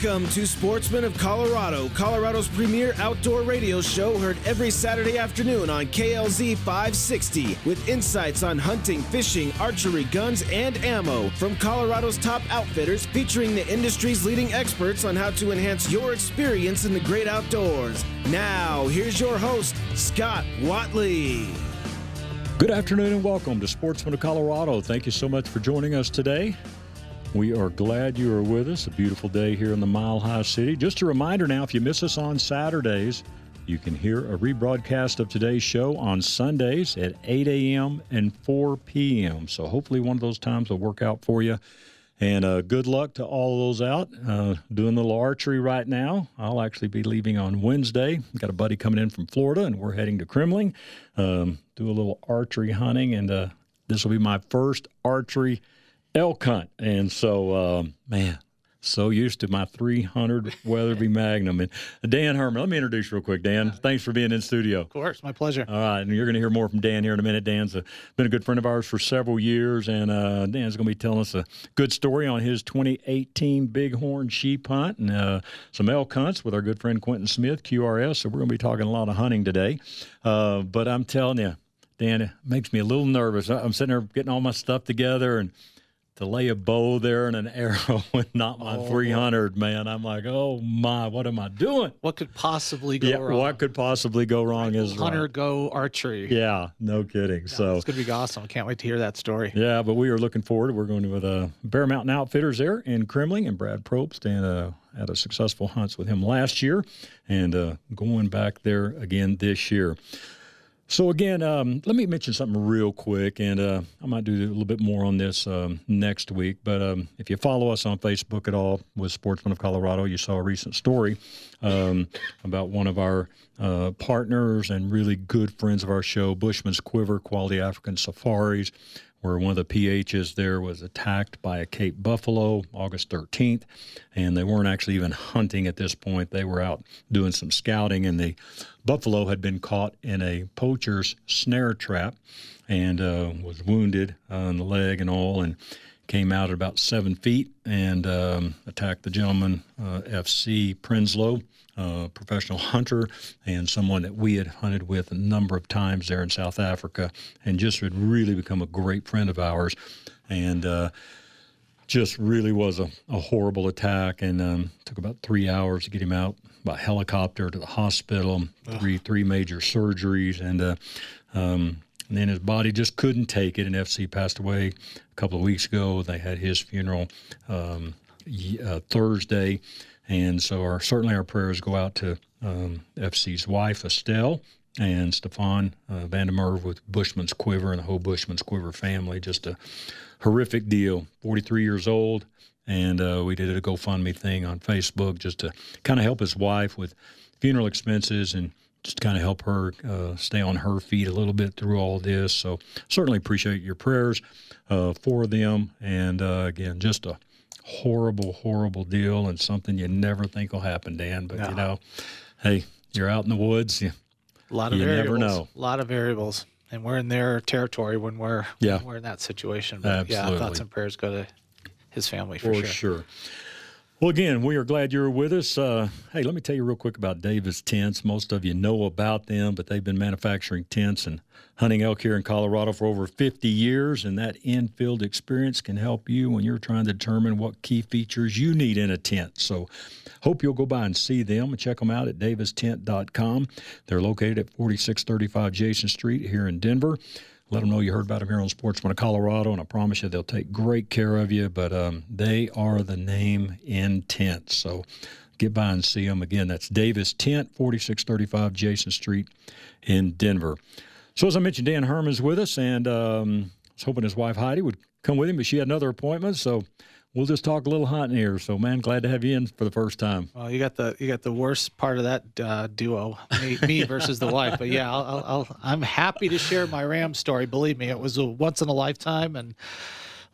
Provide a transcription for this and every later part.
Welcome to Sportsman of Colorado, Colorado's premier outdoor radio show heard every Saturday afternoon on KLZ 560 with insights on hunting, fishing, archery, guns, and ammo from Colorado's top outfitters featuring the industry's leading experts on how to enhance your experience in the great outdoors. Now, here's your host, Scott Watley. Good afternoon and welcome to Sportsman of Colorado. Thank you so much for joining us today. We are glad you are with us. A beautiful day here in the Mile High City. Just a reminder now if you miss us on Saturdays, you can hear a rebroadcast of today's show on Sundays at 8 a.m. and 4 p.m. So hopefully one of those times will work out for you. And uh, good luck to all those out uh, doing the little archery right now. I'll actually be leaving on Wednesday. Got a buddy coming in from Florida, and we're heading to Kremling. Um, do a little archery hunting, and uh, this will be my first archery elk hunt. And so, um, man, so used to my 300 Weatherby Magnum. And Dan Herman, let me introduce you real quick. Dan, thanks for being in studio. Of course, my pleasure. All right, and you're going to hear more from Dan here in a minute. Dan's a, been a good friend of ours for several years, and uh, Dan's going to be telling us a good story on his 2018 bighorn sheep hunt and uh, some elk hunts with our good friend Quentin Smith, QRS. So we're going to be talking a lot of hunting today. Uh, but I'm telling you, Dan, it makes me a little nervous. I'm sitting there getting all my stuff together and – to lay a bow there and an arrow with not my oh. 300, man. I'm like, oh my, what am I doing? What could possibly go yeah, wrong? What could possibly go wrong is hunter right. go archery. Yeah, no kidding. so it's gonna be awesome. Can't wait to hear that story. Yeah, but we are looking forward. We're going with uh, Bear Mountain Outfitters there in Kremling and Brad Probst and uh, had a successful hunts with him last year and uh, going back there again this year. So again, um, let me mention something real quick, and uh, I might do a little bit more on this um, next week. But um, if you follow us on Facebook at all with Sportsman of Colorado, you saw a recent story um, about one of our uh, partners and really good friends of our show, Bushman's Quiver Quality African Safaris where one of the PHs there was attacked by a Cape buffalo August 13th, and they weren't actually even hunting at this point. They were out doing some scouting, and the buffalo had been caught in a poacher's snare trap and uh, was wounded on the leg and all, and came out at about seven feet and um, attacked the gentleman, uh, FC Prinsloo uh, professional hunter and someone that we had hunted with a number of times there in South Africa, and just had really become a great friend of ours. And uh, just really was a, a horrible attack, and um, took about three hours to get him out by helicopter to the hospital. Three three major surgeries, and uh, um, and then his body just couldn't take it. And FC passed away a couple of weeks ago. They had his funeral um, uh, Thursday, and so, our, certainly, our prayers go out to um, FC's wife, Estelle, and Stefan uh, Van der Merwe with Bushman's Quiver and the whole Bushman's Quiver family. Just a horrific deal. 43 years old, and uh, we did a GoFundMe thing on Facebook just to kind of help his wife with funeral expenses and just kind of help her uh, stay on her feet a little bit through all this. So certainly appreciate your prayers uh, for them. And uh, again, just a horrible, horrible deal and something you never think will happen, Dan. But no. you know, hey, you're out in the woods. You, a lot of you variables. never know. A lot of variables, and we're in their territory when we're yeah when we're in that situation. But Absolutely. yeah, thoughts and prayers go to his family for, for sure. sure. Well, again, we are glad you're with us. Uh, hey, let me tell you real quick about Davis Tents. Most of you know about them, but they've been manufacturing tents and hunting elk here in Colorado for over 50 years, and that in-field experience can help you when you're trying to determine what key features you need in a tent. So, hope you'll go by and see them and check them out at davistent.com. They're located at 4635 Jason Street here in Denver let them know you heard about them here on Sportsman of Colorado, and I promise you they'll take great care of you. But um, they are the name in tents. So get by and see them. Again, that's Davis Tent, 4635 Jason Street in Denver. So as I mentioned, Dan Herman's with us, and um, I was hoping his wife Heidi would come with him, but she had another appointment. So we'll just talk a little hunting here. So, man, glad to have you in for the first time. Well, you got the you got the worst part of that uh, duo, me, me, versus the wife. But yeah, I'll, i am happy to share my Ram story. Believe me, it was a once in a lifetime and.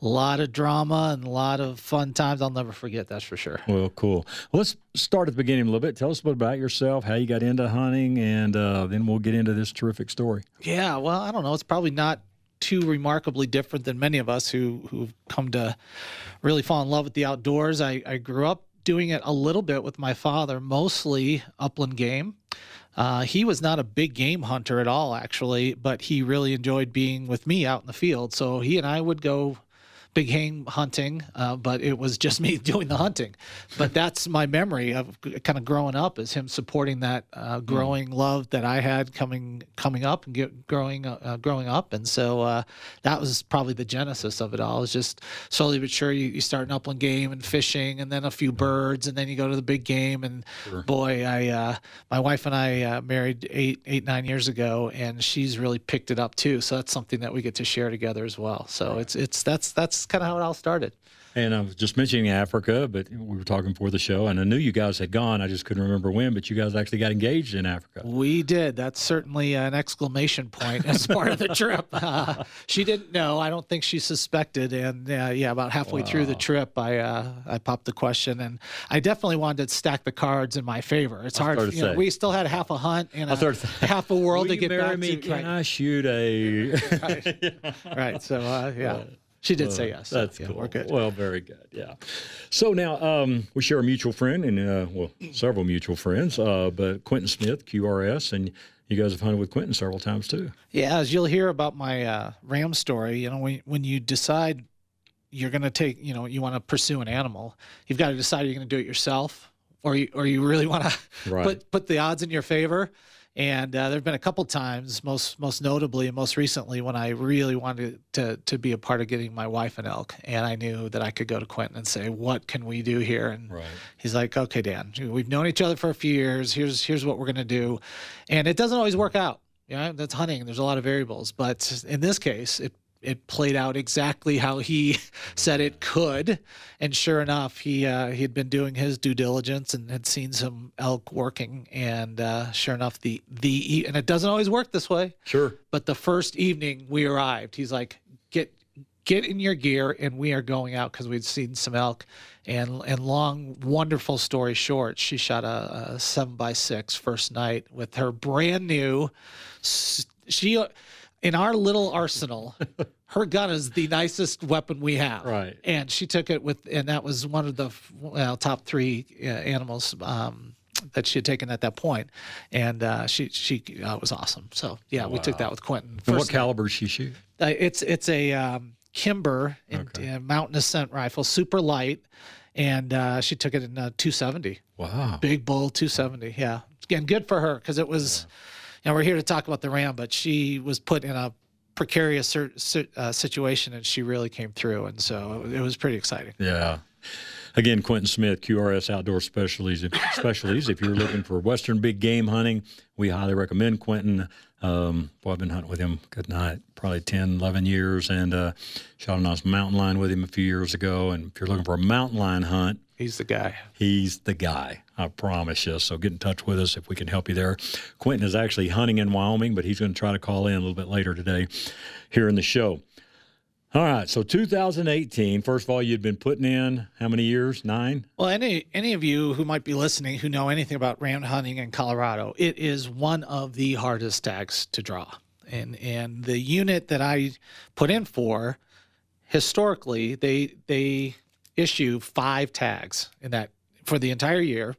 A lot of drama and a lot of fun times I'll never forget. That's for sure. Well, cool. Well, let's start at the beginning a little bit. Tell us a bit about yourself, how you got into hunting, and uh, then we'll get into this terrific story. Yeah. Well, I don't know. It's probably not too remarkably different than many of us who who've come to really fall in love with the outdoors. I, I grew up doing it a little bit with my father, mostly upland game. Uh, he was not a big game hunter at all, actually, but he really enjoyed being with me out in the field. So he and I would go big game hunting, uh, but it was just me doing the hunting. But that's my memory of kind of growing up is him supporting that uh, hmm. growing mm. love that I had coming coming up and get, growing uh, uh, growing up, and so uh, that was probably the genesis of it all. It's just slowly but sure you, you start an upland game and fishing, and then a few birds, and then you go to the big game. And sure. boy, I uh, my wife and I married eight eight nine years ago, and she's really picked it up too. So that's something that we get to share together as well. So it's it's that's that's kind of how it all started. And I was just mentioning Africa, but we were talking before the show, and I knew you guys had gone. I just couldn't remember when, but you guys actually got engaged in Africa. We did. That's certainly an exclamation point as part of the trip. Uh, she didn't know. I don't think she suspected. And uh, yeah, about halfway wow. through the trip, I uh, I popped the question, and I definitely wanted to stack the cards in my favor. It's hard. You know, we still had half a hunt and a, half a world to get back me? to. Can right. I shoot a? right. right. So uh, yeah. She did say yes. That's cool. We're good. Well, very good. Yeah. So now um, we share a mutual friend and uh, well, several mutual friends, uh, but Quentin Smith, QRS, and you guys have hunted with Quentin several times too. Yeah, as you'll hear about my uh, ram story, you know, when when you decide you're going to take, you know, you want to pursue an animal, you've got to decide you're going to do it yourself, or you or you really want to put put the odds in your favor. And uh, there have been a couple times, most most notably and most recently, when I really wanted to to be a part of getting my wife an elk, and I knew that I could go to Quentin and say, "What can we do here?" And right. he's like, "Okay, Dan, we've known each other for a few years. Here's here's what we're gonna do," and it doesn't always work out. Yeah, that's hunting. There's a lot of variables, but in this case, it it played out exactly how he said it could. And sure enough, he uh, he had been doing his due diligence and had seen some elk working. And uh, sure enough, the the and it doesn't always work this way. Sure. But the first evening we arrived, he's like, "Get get in your gear," and we are going out because we'd seen some elk. And and long, wonderful story short, she shot a, a seven by six first night with her brand new. She in our little arsenal, her gun is the nicest weapon we have. Right. And she took it with, and that was one of the well, top three uh, animals um, that she had taken at that point. And uh, she she uh, was awesome. So yeah, wow. we took that with Quentin. And what caliber she shoot? Uh, it's it's a um, Kimber in, okay. mountain ascent rifle, super light, and uh, she took it in 270. Wow. Big bull 270. Yeah. Again, good for her because it was. Yeah and we're here to talk about the Ram, but she was put in a precarious uh, situation and she really came through. And so it was pretty exciting. Yeah. Again, Quentin Smith, QRS Outdoor Specialties. Specialties. If you're looking for Western big game hunting, we highly recommend Quentin. Um, well, I've been hunting with him, good night, probably 10, 11 years, and uh, shot a nice mountain lion with him a few years ago. And if you're looking for a mountain lion hunt, He's the guy. He's the guy. I promise you. So get in touch with us if we can help you there. Quentin is actually hunting in Wyoming, but he's going to try to call in a little bit later today here in the show. All right. So 2018. First of all, you'd been putting in how many years? Nine. Well, any any of you who might be listening who know anything about ram hunting in Colorado, it is one of the hardest tags to draw. And and the unit that I put in for, historically, they they issue five tags in that for the entire year.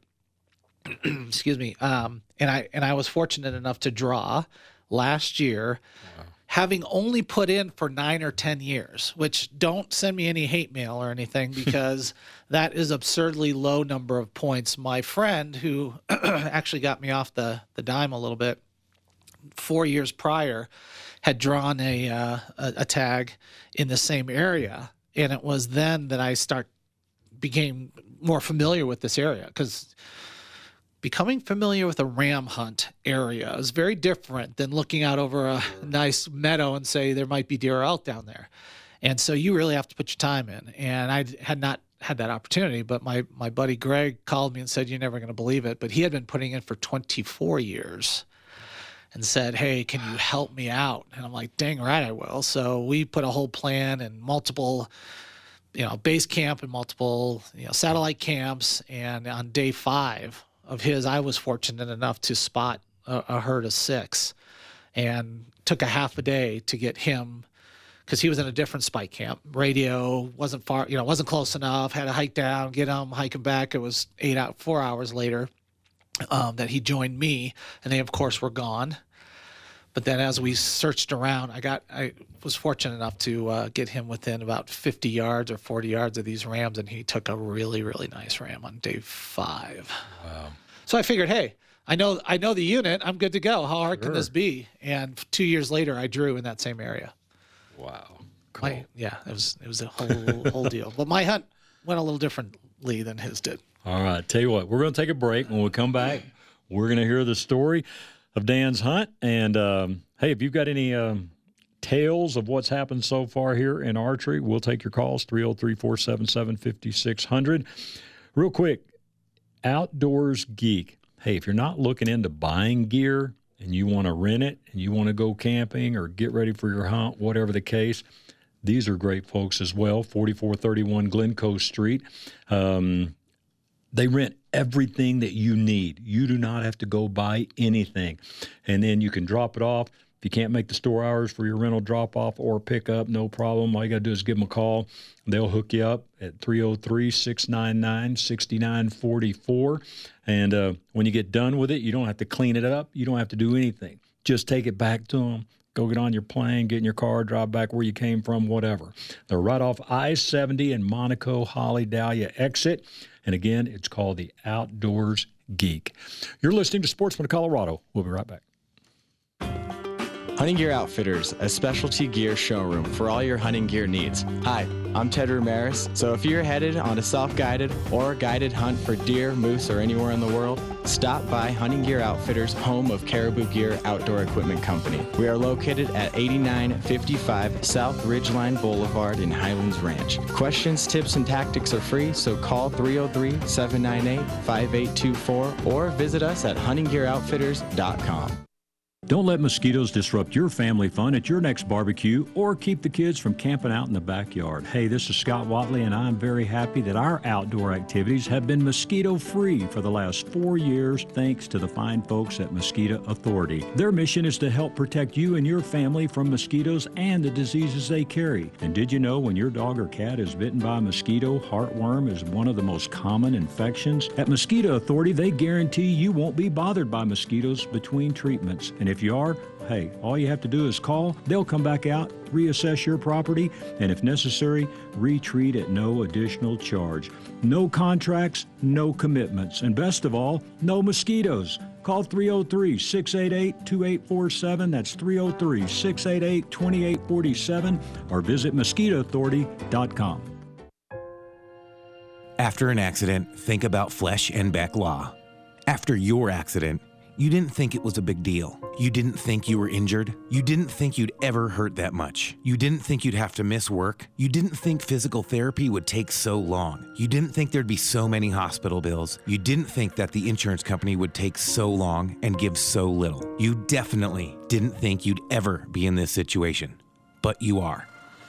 Excuse me. Um, and I and I was fortunate enough to draw last year, wow. Having only put in for nine or ten years. Which don't send me any hate mail or anything because that is absurdly low number of points. My friend who actually got me off the the dime a little bit, four years prior, had drawn a, uh, a, a tag in the same area and it was then that I start became more familiar with this area because becoming familiar with a ram hunt area is very different than looking out over a nice meadow and say there might be deer elk down there. And so you really have to put your time in. And I had not had that opportunity, but my my buddy Greg called me and said, "You're never going to believe it," but he had been putting in for 24 years and said, Hey, can you help me out? And I'm like, Dang right, I will. So we put a whole plan and multiple, you know, base camp and multiple, you know, satellite camps. And on day five of his, I was fortunate enough to spot a, a herd of six and took a half a day to get him because he was in a different spike camp. Radio wasn't far, you know, wasn't close enough. Had to hike down, get him, hike him back. It was eight out, four hours later um, that he joined me, and they of course were gone. But then as we searched around, I got I was fortunate enough to uh, get him within about 50 yards or 40 yards of these rams, and he took a really really nice ram on day five. Wow! So I figured, hey, I know I know the unit. I'm good to go. How hard sure. can this be? And two years later, I drew in that same area. Wow! Cool. My, yeah, it was it was a whole whole deal. But my hunt went a little differently than his did. All right. Tell you what, we're going to take a break. When we come back, we're going to hear the story of Dan's hunt. And um, hey, if you've got any um, tales of what's happened so far here in archery, we'll take your calls 303 477 5600. Real quick, Outdoors Geek. Hey, if you're not looking into buying gear and you want to rent it and you want to go camping or get ready for your hunt, whatever the case, these are great folks as well. 4431 Glencoe Street. Um, they rent everything that you need. You do not have to go buy anything. And then you can drop it off. If you can't make the store hours for your rental drop off or pickup, no problem. All you got to do is give them a call. They'll hook you up at 303 699 6944. And uh, when you get done with it, you don't have to clean it up. You don't have to do anything. Just take it back to them. Go get on your plane, get in your car, drive back where you came from, whatever. They're right off I 70 and Monaco Holly Dahlia exit. And again, it's called the Outdoors Geek. You're listening to Sportsman of Colorado. We'll be right back. Hunting Gear Outfitters, a specialty gear showroom for all your hunting gear needs. Hi, I'm Ted Ramirez. So if you're headed on a self-guided or guided hunt for deer, moose, or anywhere in the world, stop by Hunting Gear Outfitters, home of Caribou Gear Outdoor Equipment Company. We are located at 8955 South Ridgeline Boulevard in Highlands Ranch. Questions, tips, and tactics are free, so call 303-798-5824 or visit us at huntinggearoutfitters.com. Don't let mosquitoes disrupt your family fun at your next barbecue or keep the kids from camping out in the backyard. Hey, this is Scott Watley, and I'm very happy that our outdoor activities have been mosquito free for the last four years thanks to the fine folks at Mosquito Authority. Their mission is to help protect you and your family from mosquitoes and the diseases they carry. And did you know when your dog or cat is bitten by a mosquito, heartworm is one of the most common infections? At Mosquito Authority, they guarantee you won't be bothered by mosquitoes between treatments. And if if you are, hey, all you have to do is call. They'll come back out, reassess your property, and if necessary, retreat at no additional charge. No contracts, no commitments, and best of all, no mosquitoes. Call 303 688 2847. That's 303 688 2847 or visit mosquitoauthority.com. After an accident, think about Flesh and Beck Law. After your accident, you didn't think it was a big deal. You didn't think you were injured. You didn't think you'd ever hurt that much. You didn't think you'd have to miss work. You didn't think physical therapy would take so long. You didn't think there'd be so many hospital bills. You didn't think that the insurance company would take so long and give so little. You definitely didn't think you'd ever be in this situation. But you are.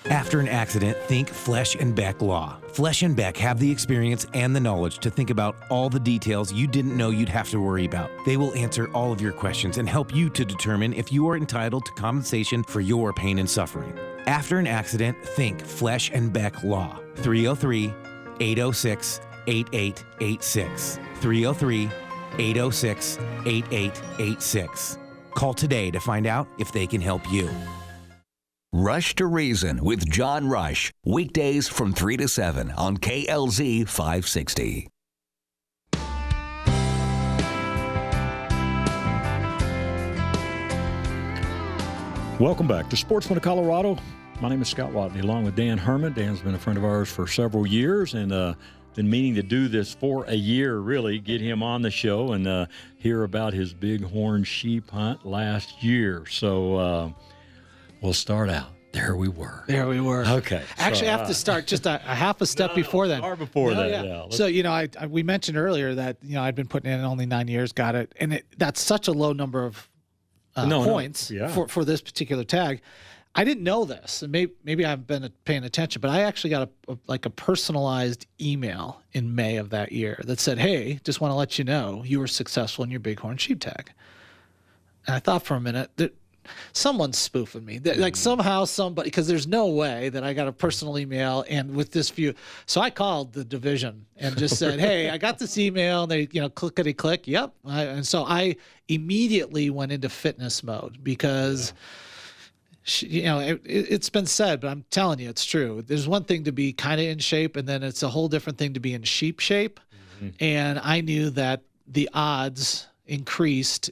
After an accident, think Flesh and Beck Law. Flesh and Beck have the experience and the knowledge to think about all the details you didn't know you'd have to worry about. They will answer all of your questions and help you to determine if you are entitled to compensation for your pain and suffering. After an accident, think Flesh and Beck Law. 303 806 8886. 303 806 8886. Call today to find out if they can help you. Rush to Reason with John Rush. Weekdays from 3 to 7 on KLZ 560. Welcome back to Sportsman of Colorado. My name is Scott Watley, along with Dan Herman. Dan's been a friend of ours for several years and uh, been meaning to do this for a year, really, get him on the show and uh, hear about his bighorn sheep hunt last year. So, uh, we'll start out. There we were. There we were. Okay. Actually, so, I have to start just a, a half a step no, before that. Far before No, that, yeah. yeah. So you know, I, I we mentioned earlier that you know I'd been putting in only nine years, got it, and it, that's such a low number of uh, No, no, points yeah. for for this particular tag. I didn't know this, and maybe maybe I haven't been paying attention, but I actually got a, a like a personalized email in May of that year that said, "Hey, just want to let you know you were successful in your bighorn sheep tag." And I thought for a minute that someone's spoofing me. That- Like mm. somehow somebody because there's no way that I got a personal email and with this view. So I called the division and just said, "Hey, I got this email." And they, you know, clickety click. Yep. I, and so I immediately went into fitness mode because. sh- You know, it, it's been said, but I'm telling you, it's true. There's one thing to be kind of in shape, and then it's a whole different thing to be in sheep shape. Mm-hmm. And I knew that the odds increased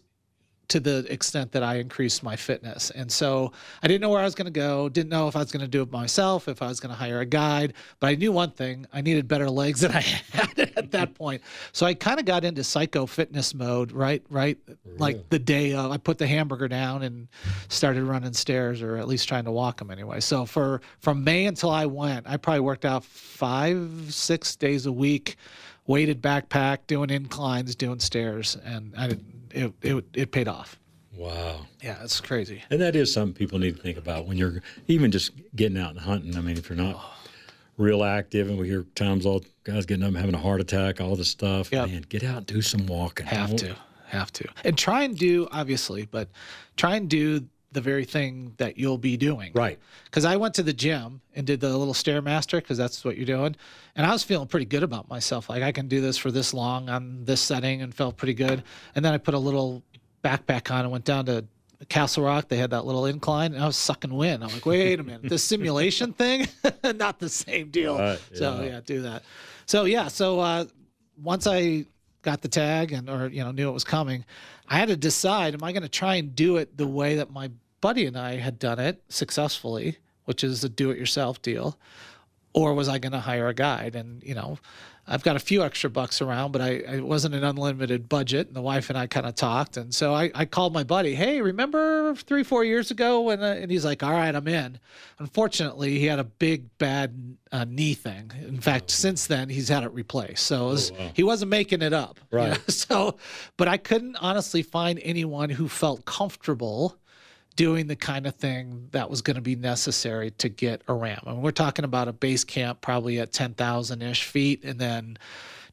to the extent that I increased my fitness. And so I didn't know where I was going to go, didn't know if I was going to do it myself, if I was going to hire a guide, but I knew one thing, I needed better legs than I had at that point. So I kind of got into psycho fitness mode, right right like the day of I put the hamburger down and started running stairs or at least trying to walk them anyway. So for from May until I went, I probably worked out 5 6 days a week weighted backpack, doing inclines, doing stairs, and I didn't. It it, it paid off. Wow. Yeah, it's crazy. And that is something people need to think about when you're even just getting out and hunting. I mean, if you're not real active, and we hear times all guys getting up having a heart attack, all this stuff. Yep. Man, get out and do some walking. Have to, have to, and try and do obviously, but try and do the very thing that you'll be doing. Right. Because I went to the gym and did the little stairmaster because that's what you're doing, and I was feeling pretty good about myself. Like I can do this for this long on this setting, and felt pretty good. And then I put a little backpack on and went down to Castle Rock. They had that little incline, and I was sucking wind. I'm like, wait a minute, this simulation thing, not the same deal. Right, So yeah. yeah, do that. So yeah, so uh, once I got the tag and or you know knew it was coming, I had to decide: am I going to try and do it the way that my buddy and I had done it successfully, which is a do-it-yourself deal, or was I going to hire a guide? And you know, I've got a few extra bucks around, but I it wasn't an unlimited budget. And the wife and I kind of talked, and so I, I called my buddy. Hey, remember three four years ago? when uh, and he's like, all right, I'm in. Unfortunately, he had a big bad uh, knee thing. In fact, since then he's had it replaced. So it was, he wasn't making it up. you Right. know? So, but I couldn't honestly find anyone who felt comfortable doing the kind of thing that was going to be necessary to get a ram. And we're talking about a base camp probably at 10,000 ish feet and then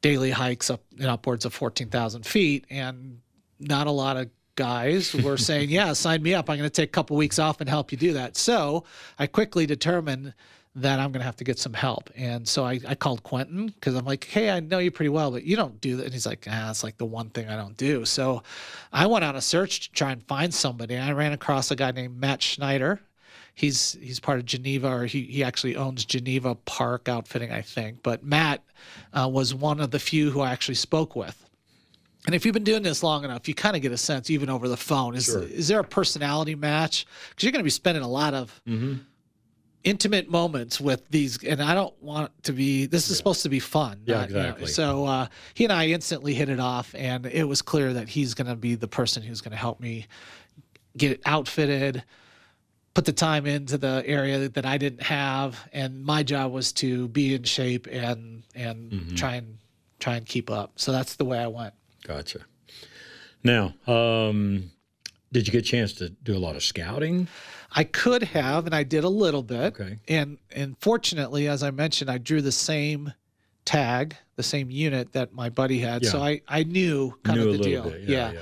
daily hikes up in upwards of 14,000 feet. And not a lot of guys were saying, yeah, sign me up. I'm going to take a couple weeks off and help you do that. So I quickly determined that I'm going to have to get some help. And so I, I called Quentin because I'm like, hey, I know you pretty well, but you don't do that. And he's like, ah, it's like the one thing I don't do. So I went on a search to try and find somebody. I ran across a guy named Matt Schneider. He's he's part of Geneva, or he, he actually owns Geneva Park Outfitting, I think. But Matt uh, was one of the few who I actually spoke with. And if you've been doing this long enough, you kind of get a sense, even over the phone, is is there a personality match? Because you're going to be spending a lot of intimate moments with these, and I don't want to be. This is supposed to be fun. Yeah, not, you know, exactly. so uh, he and I instantly hit it off, and it was clear that he's going to be the person who's going to help me get outfitted, put the time into the area that I didn't have, and my job was to be in shape and and Mm-hmm. try and try and keep up. So that's the way I went. Gotcha. Now, um, did you get a chance to do a lot of scouting? I could have, and I did a little bit. Okay. And and fortunately, as I mentioned, I drew the same tag, the same unit that my buddy had. yeah. So I I knew kind Knew of the deal. bit, yeah, yeah.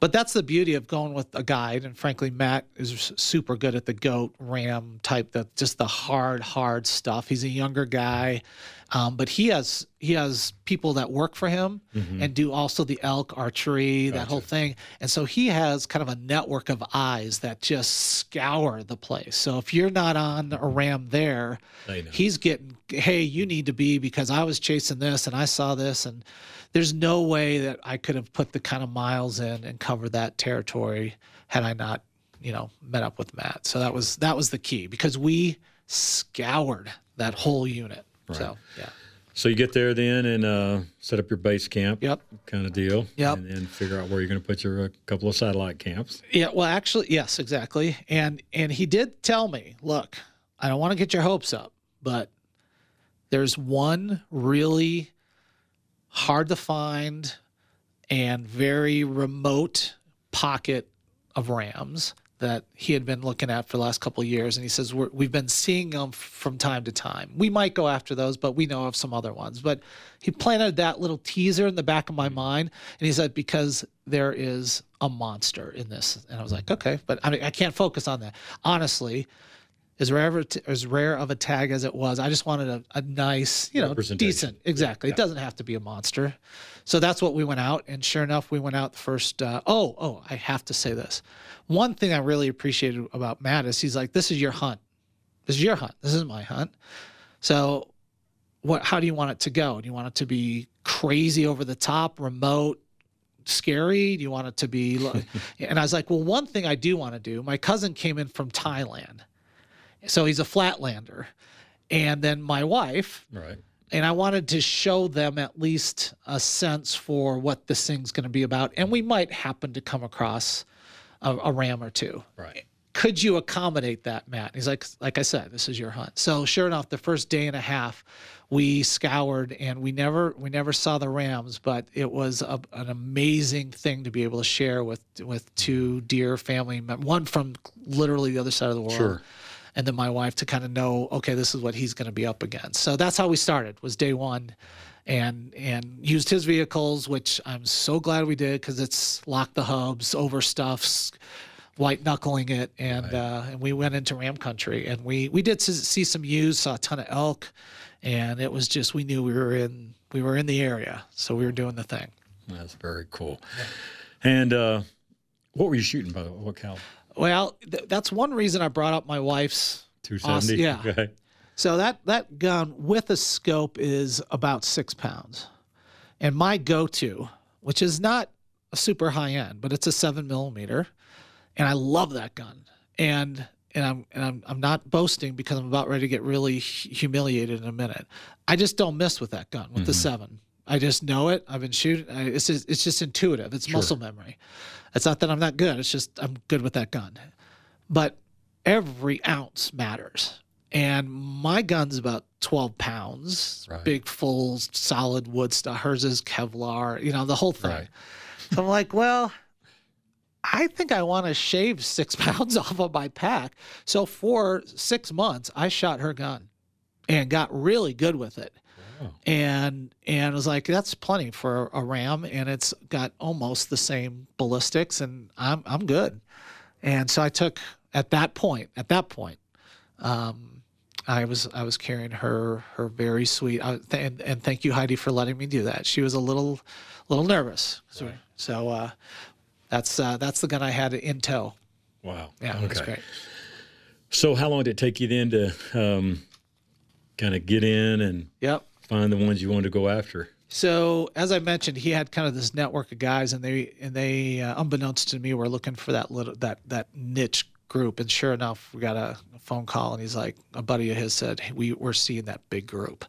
But that's the beauty of going with a guide. And frankly, Matt is super good at the goat ram type, that just the hard, hard stuff. He's a younger guy, um, but he has he has people that work for him Mm-hmm. and do also the elk archery, that whole thing. And so he has kind of a network of eyes that just scour the place. So if you're not on a ram there, he's getting, hey, you need to be because I was chasing this and I saw this and there's no way that I could have put the kind of miles in and covered that territory had I not, you know, met up with Matt. So that was that was the key because we scoured that whole unit. So yeah. So you get there then and uh, set up your base camp. Yep. Kind of deal. Yep. And then figure out where you're going to put your uh, couple of satellite camps. Yeah, well, actually, yes, exactly. And and he did tell me, look, I don't want to get your hopes up, but there's one really hard to find and very remote pocket of rams that he had been looking at for the last couple of years, and he says We're, we've been seeing them from time to time. We might go after those, but we know of some other ones. But he planted that little teaser in the back of my mm-hmm. mind, and he said because there is a monster in this, and I was like, okay, but I mean, I can't focus on that. Honestly, as rare, of a, as rare of a tag as it was, I just wanted a, a nice, you know, decent. Exactly. It doesn't have to be a monster. So that's what we went out, and sure enough, we went out the first. Uh, oh, oh, I have to say this. One thing I really appreciated about Matt is he's like, "This is your hunt. This is your hunt. This isn't my hunt." So, what? How do you want it to go? Do you want it to be crazy, over the top, remote? scary? Do you want it to be? and I was like, well, one thing I do want to do. My cousin came in from Thailand, so he's a flatlander. And then my wife. Right. And I wanted to show them at least a sense for what this thing's going to be about. And we might happen to come across a, a ram or two. Right. Could you accommodate that, Matt? He's like, like I said, this is your hunt. So sure enough, the first day and a half, we scoured and we never we never saw the rams, but it was a, an amazing thing to be able to share with with two dear family members, one from literally the other side of the world. Sure and then my wife to kind of know okay this is what he's going to be up against. So that's how we started was day one and and used his vehicles which i'm so glad we did because it's lock the hubs overstuffs white knuckling it and right. uh, and we went into ram country and we we did see some ewes saw a ton of elk and it was just we knew we were in we were in the area so we were doing the thing. That's very cool. And uh what were you shooting by the way? what caliber well, th- that's one reason I brought up my wife's 270. yeah. Okay. So that that gun with a scope is about six pounds, and my go-to, which is not a super high end, but it's a seven millimeter, and I love that gun. And and I'm and I'm I'm not boasting because I'm about ready to get really humiliated in a minute. I just don't miss with that gun with mm-hmm. the seven. I just know it. I've been shooting. It's just, it's just intuitive. It's sure. muscle memory. It's not that I'm not good. It's just I'm good with that gun. But every ounce matters. And my gun's about 12 pounds, right. big, full, solid wood stuff. Hers is Kevlar, you know, the whole thing. Right. So I'm like, well, I think I want to shave six pounds off of my pack. So for six months, I shot her gun and got really good with it. And and it was like that's plenty for a ram, and it's got almost the same ballistics, and I'm I'm good. And so I took at that point, at that point, um, I was I was carrying her her very sweet uh, and and thank you Heidi for letting me do that. She was a little little nervous, so right. so uh, that's uh, that's the gun I had in tow. Wow. Yeah, okay. that's great. So how long did it take you then to um, kind of get in and yep find the ones you wanted to go after? So as I mentioned, he had kind of this network of guys, and they and they, uh, unbeknownst to me, were looking for that little that that niche group. And sure enough, we got a, phone call, and he's like, a buddy of his said, hey, "We we're seeing that big group."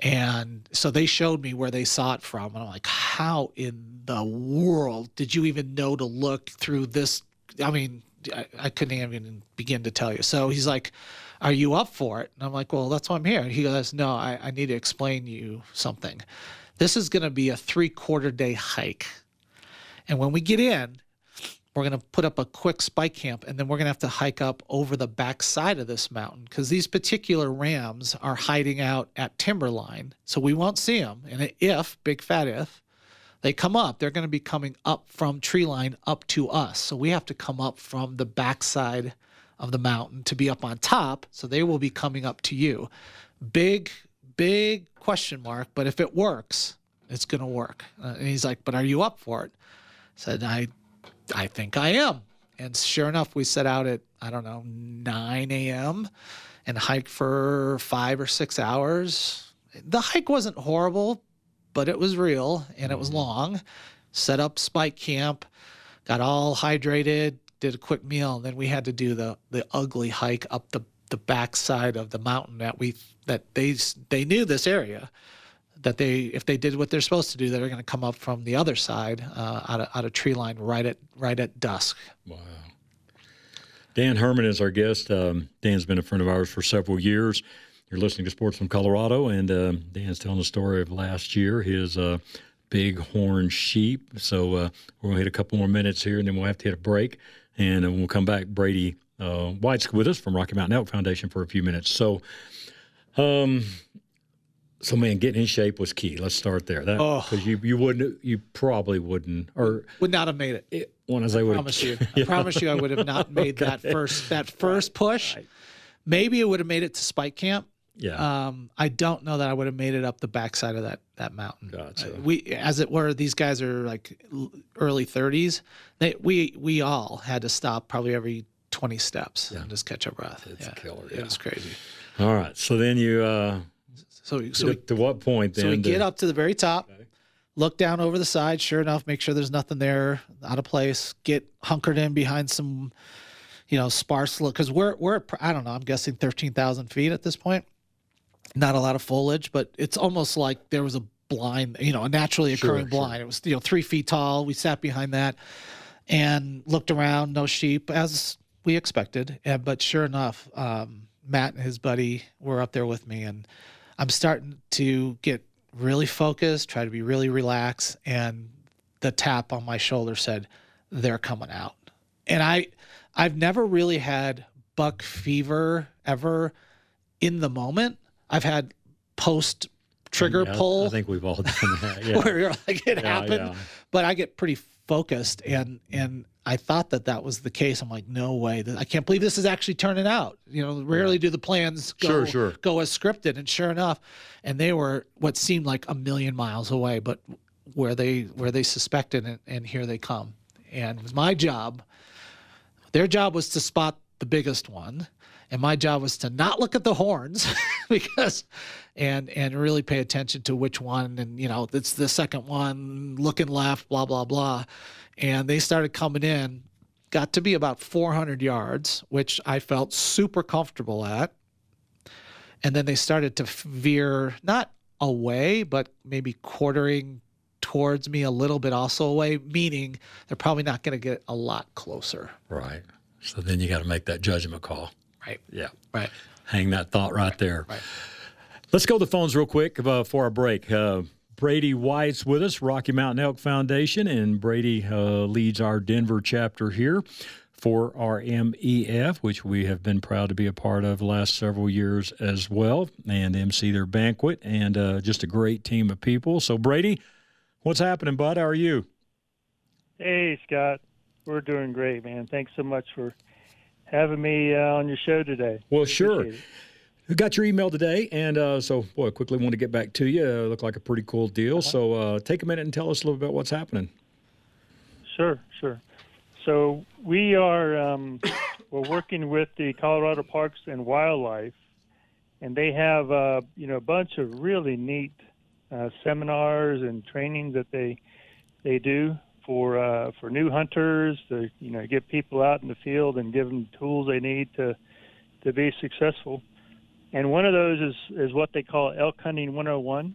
And so they showed me where they saw it from, and I'm like, "How in the world did you even know to look through this?" I mean, I, I couldn't even begin to tell you. So he's like, are you up for it? And I'm like, well, that's why I'm here. And he goes, no, I, I need to explain you something. This is going to be a three quarter day hike. And when we get in, we're going to put up a quick spike camp and then we're going to have to hike up over the back side of this mountain because these particular rams are hiding out at timberline. So we won't see them. And if, big fat if, they come up, they're going to be coming up from tree line up to us. So we have to come up from the backside of the mountain to be up on top. So they will be coming up to you. Big, big question mark. But if it works, it's going to work. Uh, and he's like, But are you up for it? I said, I, I think I am. And sure enough, we set out at, I don't know, 9 a.m. and hiked for five or six hours. The hike wasn't horrible, but it was real and it was mm-hmm. long. Set up spike camp, got all hydrated, did a quick meal, and then we had to do the the ugly hike up the the backside of the mountain that we that they they knew this area that they if they did what they're supposed to do they're going to come up from the other side uh, out of out of tree line right at right at dusk. Wow. Dan Herman is our guest. Um, Dan's been a friend of ours for several years. You're listening to Sportsman of Colorado, and uh, Dan's telling the story of last year. His uh, big horn sheep. So uh, we're going to hit a couple more minutes here, and then we'll have to hit a break. And when we'll come back, Brady uh, White's with us from Rocky Mountain Elk Foundation for a few minutes. So, um, so man, getting in shape was key. Let's start there. That Oh. because you you wouldn't you probably wouldn't or Would not have made it. it, when I would promise you. I promise you, I would have not made that first that first push. Maybe it would have made it to Spike Camp. yeah Um, I don't know that I would have made it up the backside of that that mountain. Gotcha. Uh, We, as it were, these guys are like early 30s. They we we all had to stop probably every 20 steps and just catch our breath. It's yeah. a killer, yeah. was crazy. all right. So then you uh, So so to, we, to what point then? so we to- get up to the very top, look down over the side. Sure enough, make sure there's nothing there out of place. Get hunkered in behind some, you know, sparse look because we're we're I don't know. I'm guessing thirteen thousand feet at this point. Not a lot of foliage, but it's almost like there was a blind, you know, a naturally occurring sure. blind. It was you know three feet tall. We sat behind that and looked around. No sheep as we expected. And, but sure enough, um, Matt and his buddy were up there with me, and I'm starting to get really focused, try to be really relaxed, and the tap on my shoulder said, "They're coming out." And I, I've never really had buck fever ever in the moment. I've had post trigger Yeah, pull I think we've all done that. Yeah. where you're like it Yeah, happened but i get pretty focused and and i thought that that was the case i'm like no way i can't believe this is actually turning out you know rarely do the plans go, Sure, sure. go as scripted and sure enough and they were what seemed like a million miles away but where they where they suspected and, and here they come and it was my job their job was to spot the biggest one and my job was to not look at the horns because and and really pay attention to which one and you know it's the second one looking left blah blah blah and they started coming in got to be about 400 yards which i felt super comfortable at and then they started to veer not away but maybe quartering towards me a little bit also away meaning they're probably not going to get a lot closer Right. So then you got to make that judgment call. Right Yeah. right Hang that thought right there. right. Let's go to the phones real quick uh, for our break. Uh, Brady White's with us, Rocky Mountain Elk Foundation, and Brady uh, leads our Denver chapter here for RMEF, which we have been proud to be a part of the last several years as well, and MC their banquet, and uh, just a great team of people. So, Brady, what's happening, bud? How are you? Hey, Scott. We're doing great, man. Thanks so much for having me uh, on your show today. Well, sure. We got your email today, and uh, so boy, quickly want to get back to you. Uh, looked like a pretty cool deal. So uh, take a minute and tell us a little bit what's happening. Sure, sure. So we are um, we're working with the Colorado Parks and Wildlife, and they have uh, you know a bunch of really neat uh, seminars and trainings that they they do for uh, for new hunters to you know get people out in the field and give them tools they need to to be successful. And one of those is is what they call elk hunting 101.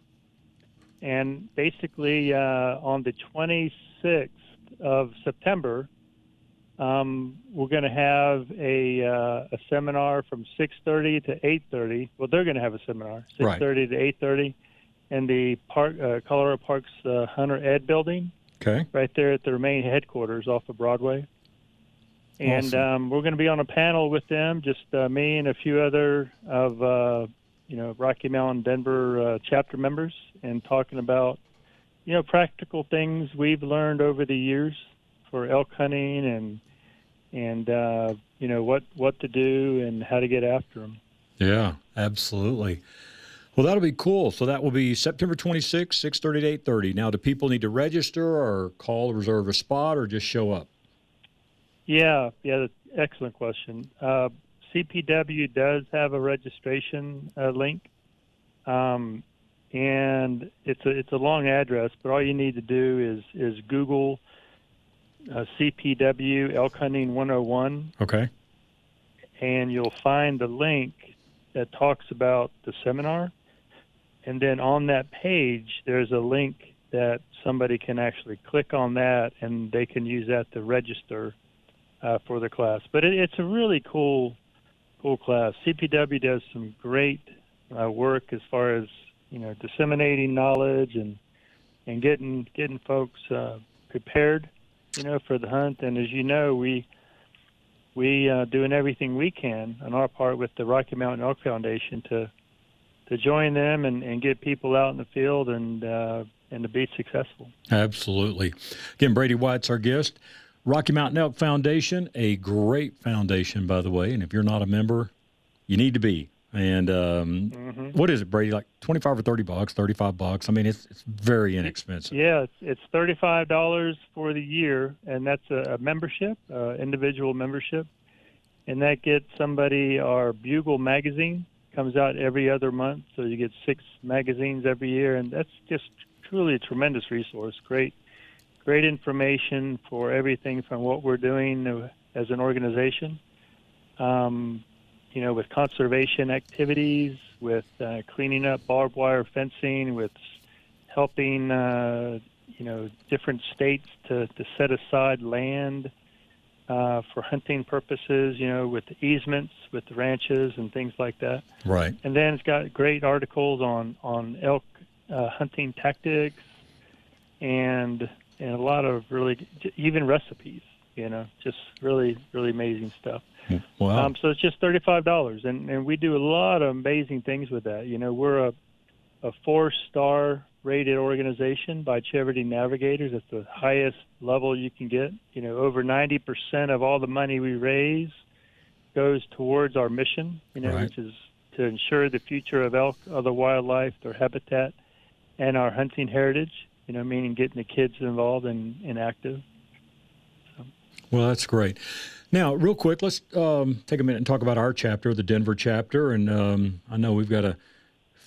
And basically, uh, on the 26th of September, um, we're going to have a uh, a seminar from 6:30 to 8:30. Well, they're going to have a seminar 6:30 Right. to 8:30 in the park uh, Colorado Parks uh, Hunter Ed building Okay. right there at their main headquarters off of Broadway. And Awesome. um, we're going to be on a panel with them, just uh, me and a few other of uh, you know Rocky Mountain Denver uh, chapter members, and talking about you know practical things we've learned over the years for elk hunting and and uh, you know what what to do and how to get after them. Yeah, absolutely. Well, that'll be cool. So that will be September 26th, 6:30 to 8:30. Now, do people need to register or call to reserve a spot or just show up? Yeah, yeah, that's an excellent question. Uh, CPW does have a registration uh, link, um, and it's a it's a long address, but all you need to do is is Google uh, CPW Elk Hunting 101, Okay. and you'll find the link that talks about the seminar. And then on that page, there's a link that somebody can actually click on that, and they can use that to register uh, for the class. But it, it's a really cool, cool class. CPW does some great uh, work as far as you know disseminating knowledge and and getting getting folks uh, prepared, you know, for the hunt. And as you know, we we uh, doing everything we can on our part with the Rocky Mountain Elk Foundation to to join them and, and get people out in the field and uh, and to be successful. Absolutely. Again, Brady White's our guest. Rocky Mountain Elk Foundation, a great foundation, by the way. And if you're not a member, you need to be. And um, mm-hmm. what is it, Brady? Like twenty-five or thirty bucks, thirty-five bucks. I mean, it's it's very inexpensive. Yeah, it's, it's thirty-five dollars for the year, and that's a, a membership, uh, individual membership, and that gets somebody our Bugle magazine comes out every other month, so you get six magazines every year, and that's just truly a tremendous resource. Great, great information for everything from what we're doing as an organization. Um, you know, with conservation activities, with uh, cleaning up barbed wire fencing, with helping, uh, you know, different states to, to set aside land uh, for hunting purposes, you know, with the easements, with the ranches and things like that. Right. And then it's got great articles on, on elk uh, hunting tactics and, and a lot of really, even recipes, you know, just really, really amazing stuff. Wow. Um, so it's just thirty-five dollars, and and we do a lot of amazing things with that. You know, we're a a four-star rated organization by Charity Navigators. It's the highest level you can get. You know, over ninety percent of all the money we raise goes towards our mission. You know, right. which is to ensure the future of elk, other wildlife, their habitat, and our hunting heritage. You know, meaning getting the kids involved and, and active. So. Well, that's great. Now, real quick, let's um, take a minute and talk about our chapter, the Denver chapter. And um, I know we've got a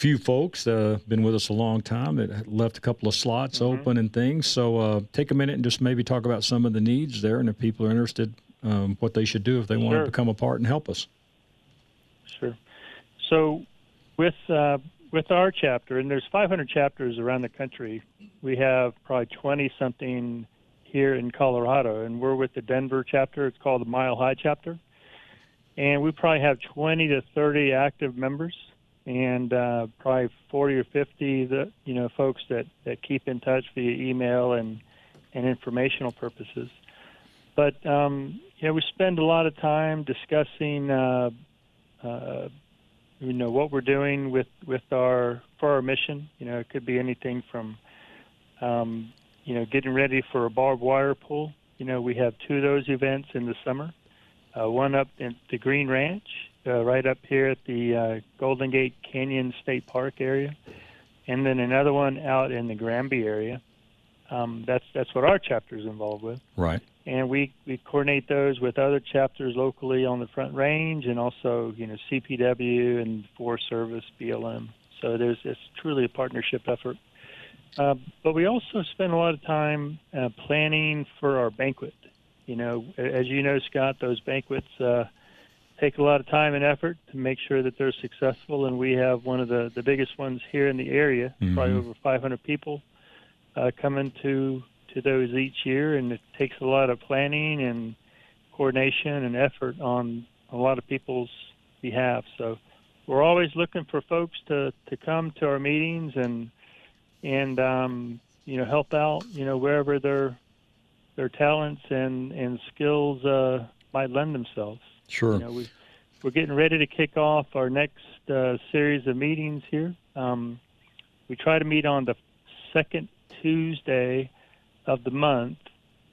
few folks uh, been with us a long time that left a couple of slots mm-hmm. open and things. So uh, take a minute and just maybe talk about some of the needs there, and if people are interested, um, what they should do if they want to become a part and help us. Sure. So with uh, with our chapter, and there's 500 chapters around the country, we have probably 20 something here in Colorado, and we're with the Denver chapter. It's called the Mile High chapter, and we probably have 20 to 30 active members, and uh, probably 40 or 50 that you know folks that that keep in touch via email and and informational purposes. But um, you know, we spend a lot of time discussing. Uh, uh, you know what we're doing with with our for our mission. You know, it could be anything from um, you know, getting ready for a barbed wire pull. You know, we have two of those events in the summer. Uh, one up at the Green Ranch, uh, right up here at the uh, Golden Gate Canyon State Park area, and then another one out in the Granby area. Um, that's that's what our chapter is involved with. Right. And we we coordinate those with other chapters locally on the Front Range, and also you know CPW and Forest Service, BLM. So there's it's truly a partnership effort. Uh, but we also spend a lot of time uh, planning for our banquet. You know, as you know, Scott, those banquets uh, take a lot of time and effort to make sure that they're successful. And we have one of the, the biggest ones here in the area, mm-hmm. probably over 500 people uh, coming to to those each year, and it takes a lot of planning and coordination and effort on a lot of people's behalf. So we're always looking for folks to to come to our meetings and and um, you know help out you know wherever their their talents and and skills uh, might lend themselves. Sure. You know, we we're getting ready to kick off our next uh, series of meetings here. Um, we try to meet on the second Tuesday of the month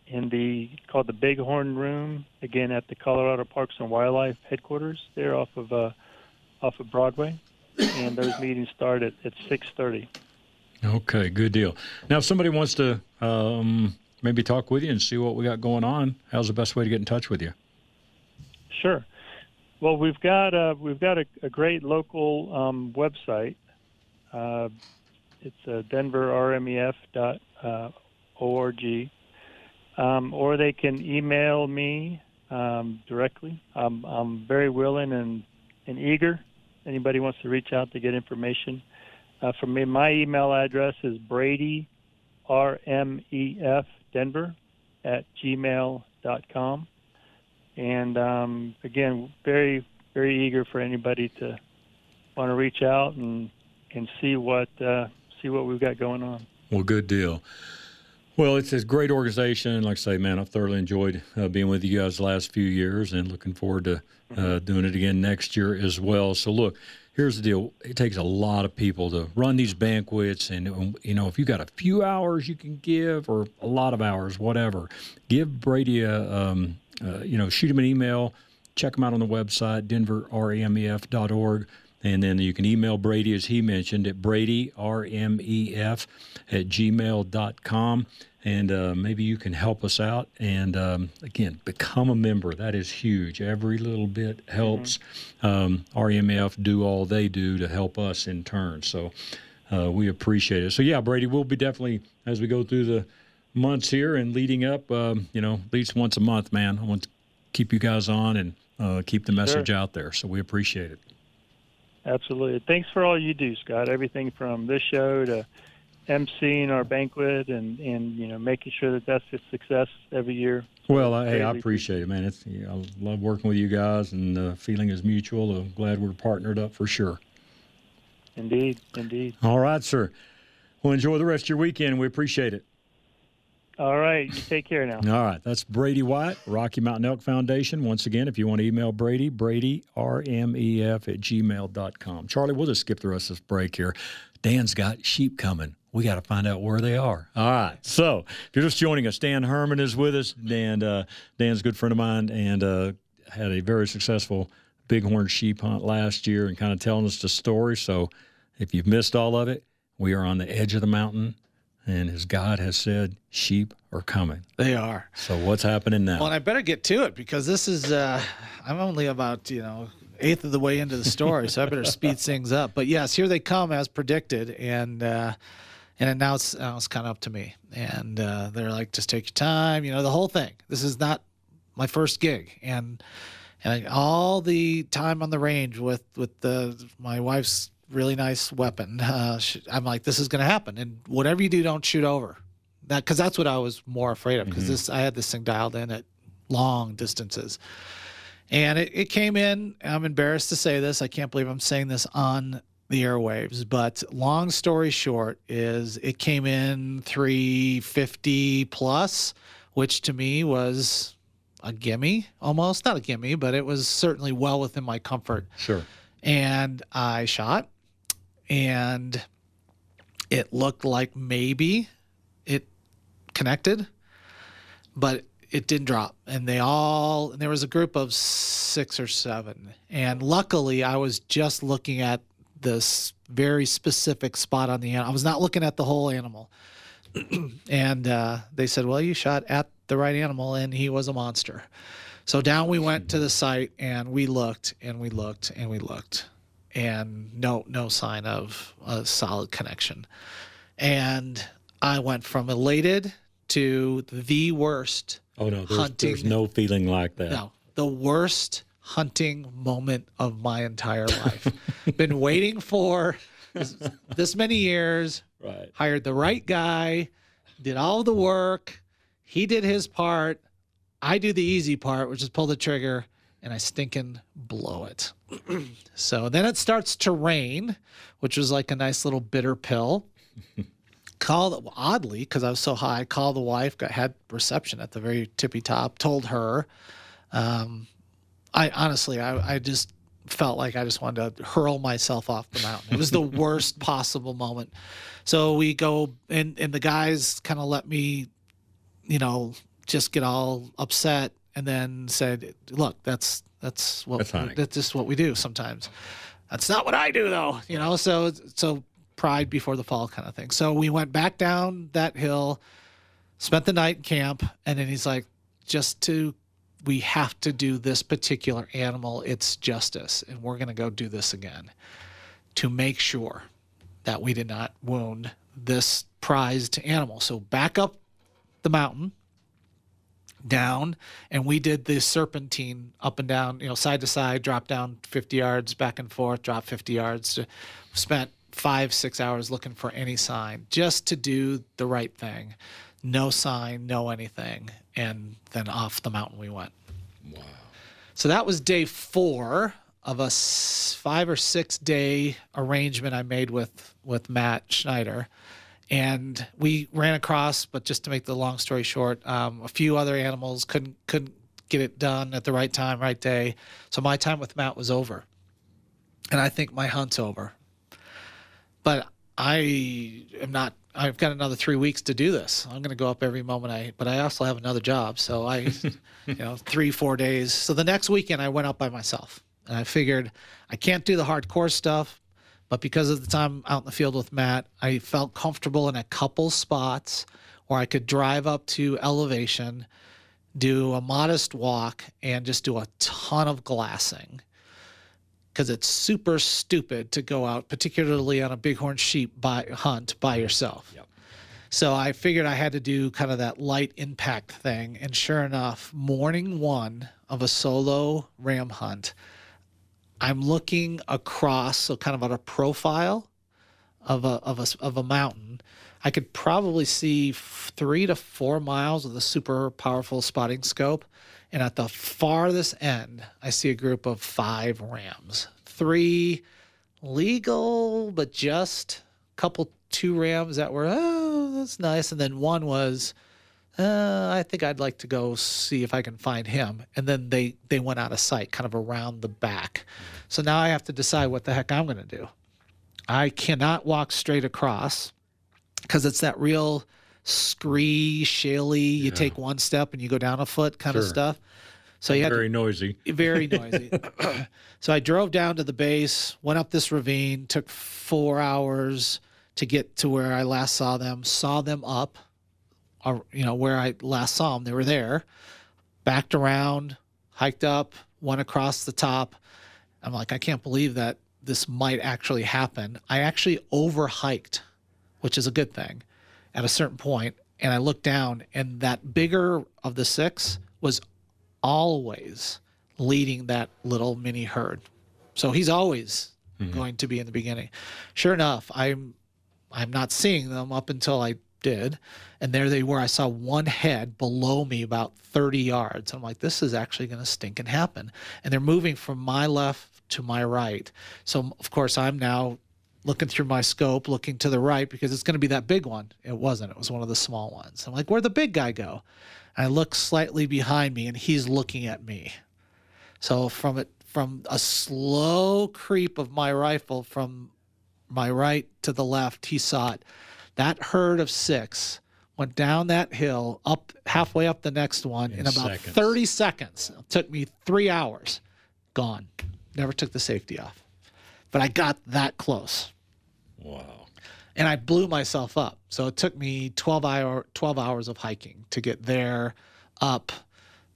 in the called the Bighorn Room again at the Colorado Parks and Wildlife headquarters. There off of uh, off of Broadway, and those meetings start at, at six thirty. Okay, good deal. Now, if somebody wants to um, maybe talk with you and see what we got going on, how's the best way to get in touch with you? Sure. Well, we've got a, we've got a, a great local um, website. Uh, it's uh, denverrmef.org, uh, um, or they can email me um, directly. I'm, I'm very willing and, and eager. Anybody wants to reach out to get information uh, for me, my email address is Brady, R-M-E-F, Denver, at gmail.com. And um, again, very, very eager for anybody to want to reach out and, and see what uh, see what we've got going on. Well, good deal. Well, it's a great organization. Like I say, man, I've thoroughly enjoyed uh, being with you guys the last few years and looking forward to uh, doing it again next year as well. So, look, here's the deal it takes a lot of people to run these banquets. And, um, you know, if you got a few hours you can give or a lot of hours, whatever, give Brady a, um, uh, you know, shoot him an email, check him out on the website, denverrmef.org. And then you can email Brady, as he mentioned, at bradyrmef at gmail.com. And uh, maybe you can help us out. And um, again, become a member. That is huge. Every little bit helps um, RMF do all they do to help us in turn. So uh, we appreciate it. So, yeah, Brady, we'll be definitely, as we go through the months here and leading up, um, you know, at least once a month, man. I want to keep you guys on and uh, keep the message Sure. out there. So we appreciate it. Absolutely. Thanks for all you do, Scott. Everything from this show to emceeing our banquet and, and you know making sure that that's a success every year. Well, I, hey, I appreciate it, man. It's you know, I love working with you guys, and the feeling is mutual. I'm glad we're partnered up for sure. Indeed, indeed. All right, sir. Well, enjoy the rest of your weekend. We appreciate it. All right, you take care now. All right, that's Brady White, Rocky Mountain Elk Foundation. Once again, if you want to email Brady, Brady, R-M-E-F at gmail.com. Charlie, we'll just skip the rest of this break here. Dan's got sheep coming. We got to find out where they are. All right. So if you're just joining us, Dan Herman is with us. Dan, uh, Dan's a good friend of mine and uh, had a very successful bighorn sheep hunt last year and kind of telling us the story. So if you've missed all of it, we are on the edge of the mountain. And as Scott has said, sheep are coming. They are. So what's happening now? Well, and I better get to it because this is uh, I'm only about you know eighth of the way into the story, so I better speed things up. But yes, here they come as predicted, and uh, and now it's now it's kind of up to me. And uh, they're like, just take your time, you know, the whole thing. This is not my first gig, and and I, all the time on the range with with the my wife's really nice weapon. Uh, I'm like, this is going to happen, and whatever you do, don't shoot over that because that's what I was more afraid of because this I had this thing dialed in at long distances, and it, it came in. I'm embarrassed to say this. I can't believe I'm saying this on the airwaves, but long story short is it came in 350 plus, which to me was a gimme almost not a gimme, but it was certainly well within my comfort Sure. and I shot, and it looked like maybe it connected, but it didn't drop. And they all, and there was a group of six or seven. And luckily, I was just looking at this very specific spot on the animal. I was not looking at the whole animal. and uh, they said, Well, you shot at the right animal, and he was a monster. So down we went to the site and we looked and we looked and we looked and no no sign of a solid connection. And I went from elated to the worst Oh no, there's, Hunting. there's no feeling like that. no, the worst hunting moment of my entire life. Been waiting for this, this many years. Right. Hired the right guy, did all the work. He did his part. I do the easy part, which is pull the trigger, and I stinking blow it. So then it starts to rain, which was like a nice little bitter pill. Called oddly because I was so high. Called the wife, got had reception at the very tippy top. Told her, um, I honestly, I, I just felt like I just wanted to hurl myself off the mountain. It was the worst possible moment. So we go, and and the guys kind of let me, you know, just get all upset, and then said, "Look, that's that's what That's that's just what we do sometimes. That's not what I do, though. You know, so so pride before the fall kind of thing. So we went back down that hill, spent the night in camp, and then he's like, just to we have to do this particular animal its justice, and we're going to go do this again to make sure that we did not wound this prized animal. So back up the mountain, down, and we did the serpentine up and down, you know, side to side, drop down 50 yards, back and forth, drop 50 yards. Spent five, six hours looking for any sign just to do the right thing. No sign, no anything. And then off the mountain we went. Wow. So that was day four of a five or six day arrangement I made with, with Matt Schneider. And we ran across. But just to make the long story short, um, a few other animals couldn't couldn't get it done at the right time, right day. So my time with Matt was over, and I think my hunt's over. But I am not. I've got another three weeks to do this. I'm going to go up every moment I. But I also have another job, so I, you know, three four days. So the next weekend I went up by myself, and I figured I can't do the hardcore stuff, but because of the time out in the field with Matt, I felt comfortable in a couple spots where I could drive up to elevation, do a modest walk, and just do a ton of glassing because it's super stupid to go out, particularly on a bighorn sheep by, hunt by yourself. Yep. So I figured I had to do kind of that light impact thing. And sure enough, morning one of a solo ram hunt, I'm looking across, so kind of on a profile of a, of a, of a mountain. I could probably see three to four miles with a super powerful spotting scope. And at the farthest end, I see a group of five rams. Three legal, but just a couple, two rams that were, oh, that's nice. And then one was, uh, I think I'd like to go see if I can find him. And then they, they went out of sight, kind of around the back. So now I have to decide what the heck I'm going to do. I cannot walk straight across because it's that real scree, shaly, you take one step and you go down a foot kind of stuff. So you had to Very noisy. very noisy. so I drove down to the base, went up this ravine, took four hours to get to where I last saw them, saw them up, or, you know, where I last saw them. They were there, backed around, hiked up, went across the top. I'm like, I can't believe that this might actually happen. I actually overhiked, which is a good thing, at a certain point, and I looked down, and that bigger of the six was always leading that little mini herd. So he's always mm-hmm. going to be in the beginning. Sure enough, I'm I'm not seeing them up until I did. And there they were. I saw one head below me about 30 yards. I'm like, this is actually going to stink and happen. And they're moving from my left to my right. So, of course, I'm now looking through my scope, looking to the right because it's going to be that big one. It wasn't. It was one of the small ones. I'm like, where'd the big guy go? And I look slightly behind me and he's looking at me. So from it from a slow creep of my rifle from my right to the left, he saw it. That herd of six went down that hill, up halfway up the next one in, In about seconds. 30 seconds. It took me three hours. Gone. Never took the safety off. But I got that close Wow. and I blew myself up. So it took me 12 hour 12 hours of hiking to get there, up.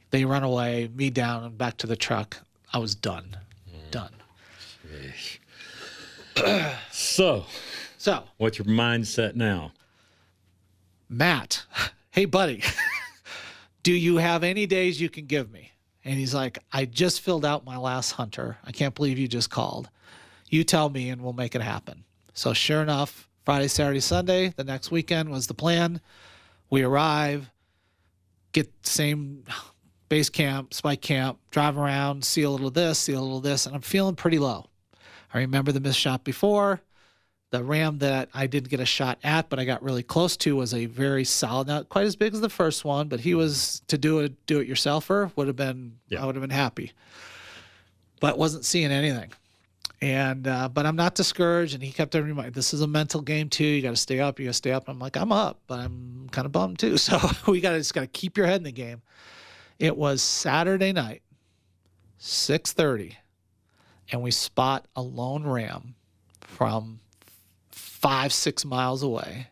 They run away, me down and back to the truck. I was done. Mm. Done. So, So, what's your mindset now? Matt, hey buddy, do you have any days you can give me? And he's like, I just filled out my last hunter. I can't believe you just called. You tell me and we'll make it happen. So sure enough, Friday, Saturday, Sunday, the next weekend was the plan. We arrive, get same base camp, spike camp, drive around, see a little of this, see a little of this, and I'm feeling pretty low. I remember the missed shot before. The ram that I didn't get a shot at, but I got really close to, was a very solid, not quite as big as the first one, but he was to do it do it yourselfer would have been Yeah. I would have been happy. But wasn't seeing anything. And uh, but I'm not discouraged, and he kept every mind. This is a mental game too. You got to stay up. You got to stay up. I'm like, I'm up, but I'm kind of bummed too. So we got to just got to keep your head in the game. It was Saturday night, six thirty, and we spot a lone ram from five six miles away.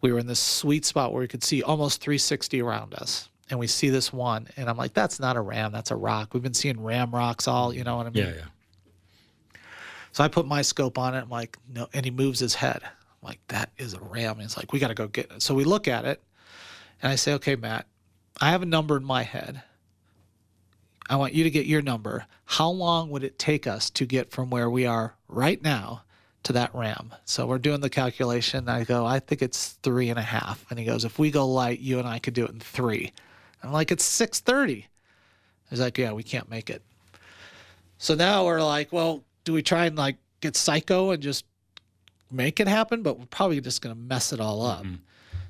We were in this sweet spot where we could see almost 360 around us. And we see this one, and I'm like, that's not a ram, that's a rock. We've been seeing ram rocks all, you know what I mean? Yeah, yeah. So I put my scope on it. I'm like, no, and he moves his head. I'm like, that is a ram. And he's like, we got to go get it. So we look at it, and I say, okay, Matt, I have a number in my head. I want you to get your number. How long would it take us to get from where we are right now to that ram? So we're doing the calculation. I go, I think it's three and a half. And he goes, if we go light, you and I could do it in three. I'm like, it's six thirty. He's like, yeah, we can't make it. So now we're like, well, do we try and like get psycho and just make it happen, but we're probably just going to mess it all up. Mm-hmm.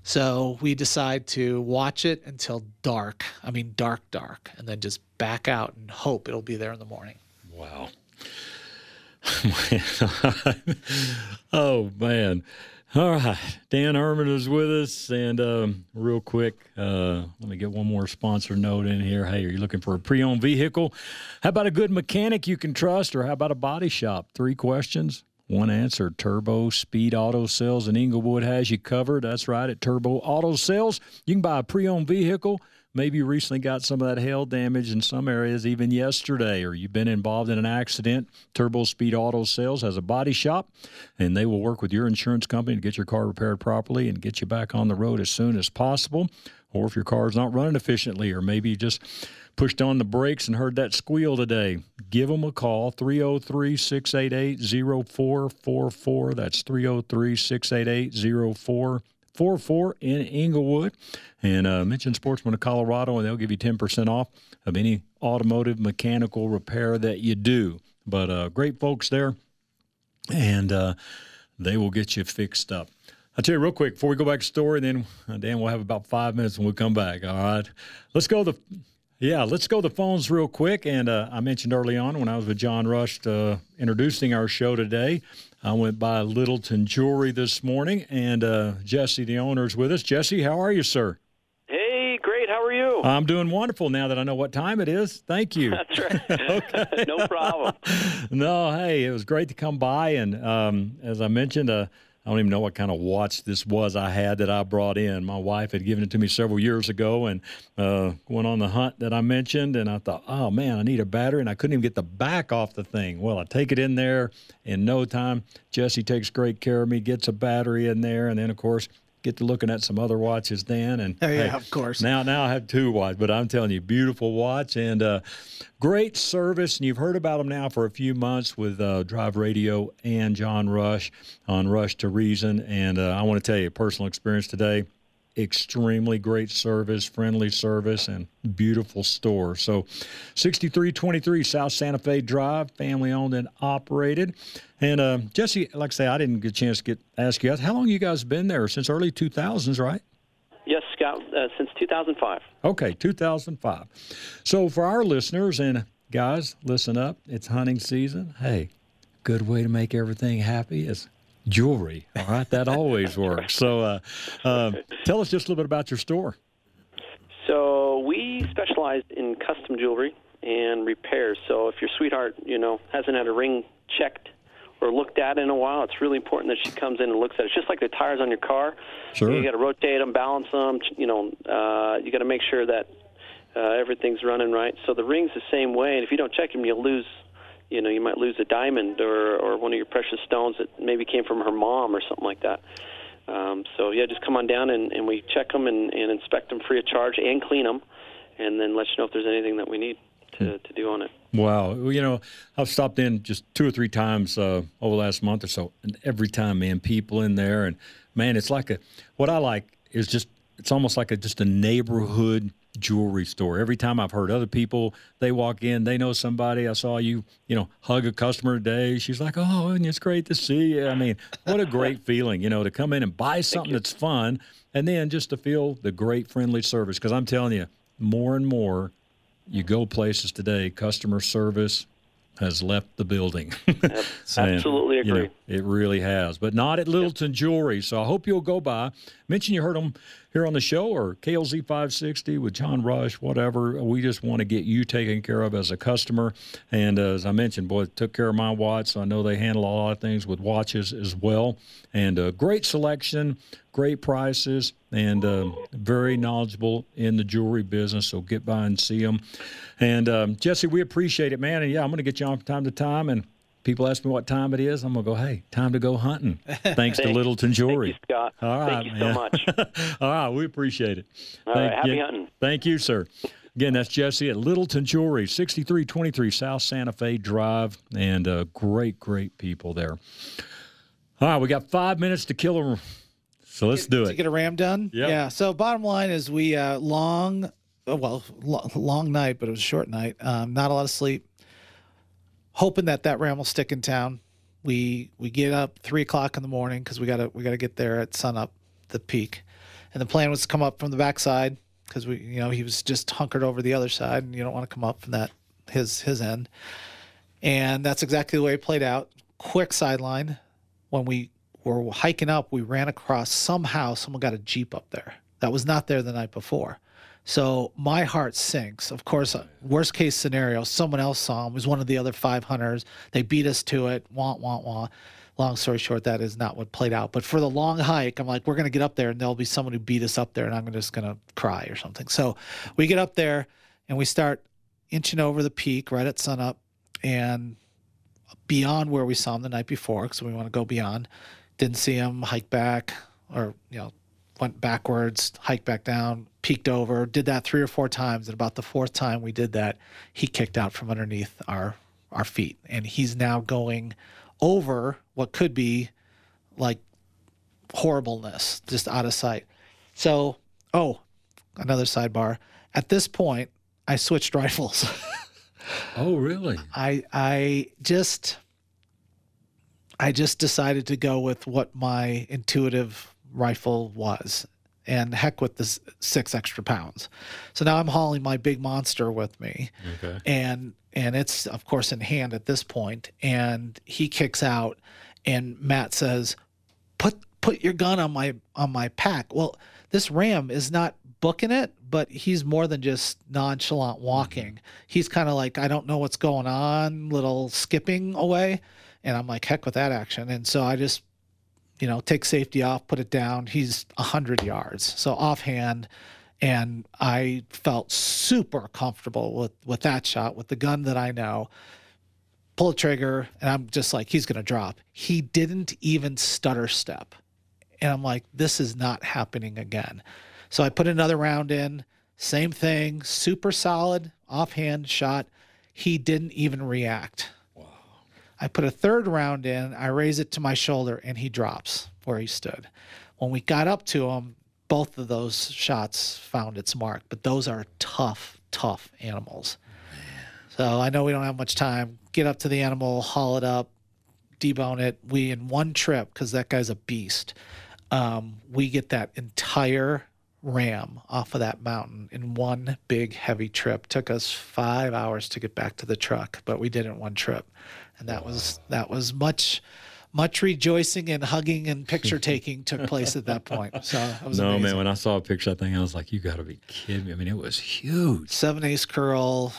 So we decide to watch it until dark. I mean, dark, dark, and then just back out and hope it'll be there in the morning. Wow. oh man. All right. Dan Herman is with us. And um, real quick, uh, let me get one more sponsor note in here. Hey, are you looking for a pre owned vehicle? How about a good mechanic you can trust, or how about a body shop? Three questions. One answer Turbo Speed Auto Sales in Englewood has you covered. That's right. At Turbo Auto Sales, you can buy a pre owned vehicle. Maybe you recently got some of that hail damage in some areas, even yesterday, or you've been involved in an accident. Turbo Speed Auto Sales has a body shop, and they will work with your insurance company to get your car repaired properly and get you back on the road as soon as possible. Or if your car is not running efficiently, or maybe you just pushed on the brakes and heard that squeal today, give them a call 303 688 0444. That's 303 688 0444 in Englewood. And uh, mention Sportsman of Colorado, and they'll give you 10% off of any automotive mechanical repair that you do. But uh, great folks there, and uh, they will get you fixed up. I'll tell you real quick before we go back to story, then uh, Dan, we'll have about five minutes when we come back. All right, let's go the yeah, let's go the phones real quick. And uh, I mentioned early on when I was with John Rush uh, introducing our show today, I went by Littleton Jewelry this morning, and uh, Jesse, the owner, is with us. Jesse, how are you, sir? Hey, great. How are you? I'm doing wonderful now that I know what time it is. Thank you. That's right. no problem. no, hey, it was great to come by. And um, as I mentioned, uh, I don't even know what kind of watch this was I had that I brought in. My wife had given it to me several years ago and uh, went on the hunt that I mentioned. And I thought, oh man, I need a battery. And I couldn't even get the back off the thing. Well, I take it in there in no time. Jesse takes great care of me, gets a battery in there. And then, of course, get to looking at some other watches then and Oh, yeah, hey, of course. now now i have two watches but i'm telling you beautiful watch and uh, great service and you've heard about them now for a few months with uh, drive radio and john rush on rush to reason and uh, i want to tell you a personal experience today extremely great service friendly service and beautiful store so 6323 south santa fe drive family owned and operated and uh, jesse like i say i didn't get a chance to get ask you how long you guys been there since early 2000s right Yes, Scott, uh, since 2005. Okay, 2005. So for our listeners and guys, listen up. It's hunting season. Hey, good way to make everything happy is jewelry. All right, that always works. So uh, uh, tell us just a little bit about your store. So we specialize in custom jewelry and repairs. So if your sweetheart, you know, hasn't had a ring checked or looked at in a while, it's really important that she comes in and looks at it. It's just like the tires on your car. Sure. You got to rotate them, balance them. You know, uh, you got to make sure that uh, everything's running right. So the ring's the same way, and if you don't check them, you'll lose. You know, you might lose a diamond or or one of your precious stones that maybe came from her mom or something like that. Um, so yeah, just come on down and, and we check them and, and inspect them free of charge and clean them, and then let you know if there's anything that we need to, to do on it. Wow. Well, you know, I've stopped in just two or three times uh, over the last month or so, and every time, man, people in there, and man, it's like a. What I like is just it's almost like a just a neighborhood jewelry store. Every time I've heard other people, they walk in, they know somebody. I saw you, you know, hug a customer today. She's like, "Oh, and it's great to see you." I mean, what a great feeling, you know, to come in and buy something that's fun, and then just to feel the great friendly service. Because I'm telling you, more and more you go places today, customer service has left the building. And, Absolutely you know, agree. it really has, but not at Littleton Jewelry. So I hope you'll go by. Mention you heard them here on the show or KLZ 560 with John Rush, whatever. We just want to get you taken care of as a customer. And uh, as I mentioned, boy, took care of my watch. So I know they handle a lot of things with watches as well. And uh, great selection, great prices, and uh, very knowledgeable in the jewelry business. So get by and see them. And um, Jesse, we appreciate it, man. And yeah, I'm going to get you on from time to time. And people ask me what time it is. I'm going to go, hey, time to go hunting. Thanks to Littleton Jewelry. Thank you, Scott. All right, Thank you man. so much. All right, we appreciate it. All right, happy hunting. Thank you, sir. Again, that's Jesse at Littleton Jewelry, 6323 South Santa Fe Drive, and uh, great, great people there. All right, we got five minutes to kill them, so let's do to it. get a ram done. Yep. Yeah. So bottom line is we uh, long, oh, well, lo- long night, but it was a short night. Um, not a lot of sleep. Hoping that that ram will stick in town. we we get up three o'clock in the morning because we gotta we gotta get there at sunup, the peak, and the plan was to come up from the backside because we you know he was just hunkered over the other side and you don't want to come up from that his his end, and that's exactly the way it played out. Quick sideline, when we were hiking up, we ran across somehow someone got a jeep up there that was not there the night before. So my heart sinks. Of course, uh, worst case scenario, someone else saw him. Was one of the other five hunters. They beat us to it. Want, want, want. Long story short, that is not what played out. But for the long hike, I'm like, we're going to get up there, and there'll be someone who beat us up there, and I'm just going to cry or something. So we get up there, and we start inching over the peak right at sunup, and beyond where we saw him the night before, because we want to go beyond. Didn't see him. Hike back, or you know, went backwards, hiked back down, peeked over, did that three or four times. And about the fourth time we did that, he kicked out from underneath our our feet. And he's now going over what could be like horribleness, just out of sight. So, oh, another sidebar. At this point, I switched rifles. Oh, really? I I just I just decided to go with what my intuitive rifle was and heck with the six extra pounds. So now I'm hauling my big monster with me. Okay. And and it's of course in hand at this point and he kicks out and Matt says, "Put put your gun on my on my pack." Well, this ram is not booking it, but he's more than just nonchalant mm-hmm. walking. He's kind of like, "I don't know what's going on," little skipping away. And I'm like, "Heck with that action." And so I just you know, take safety off, put it down. He's a hundred yards, so offhand, and I felt super comfortable with with that shot with the gun that I know. Pull the trigger, and I'm just like, he's gonna drop. He didn't even stutter step, and I'm like, this is not happening again. So I put another round in, same thing, super solid offhand shot. He didn't even react. I put a third round in, I raise it to my shoulder, and he drops where he stood. When we got up to him, both of those shots found its mark, but those are tough, tough animals. So I know we don't have much time. Get up to the animal, haul it up, debone it. We, in one trip, because that guy's a beast, um, we get that entire ram off of that mountain in one big heavy trip. Took us five hours to get back to the truck, but we did it in one trip, and that was that was much. Much rejoicing and hugging and picture taking took place at that point. So No, amazing. man. When I saw a picture of that thing, I was like, "You got to be kidding me!" I mean, it was huge. seven eighths curl,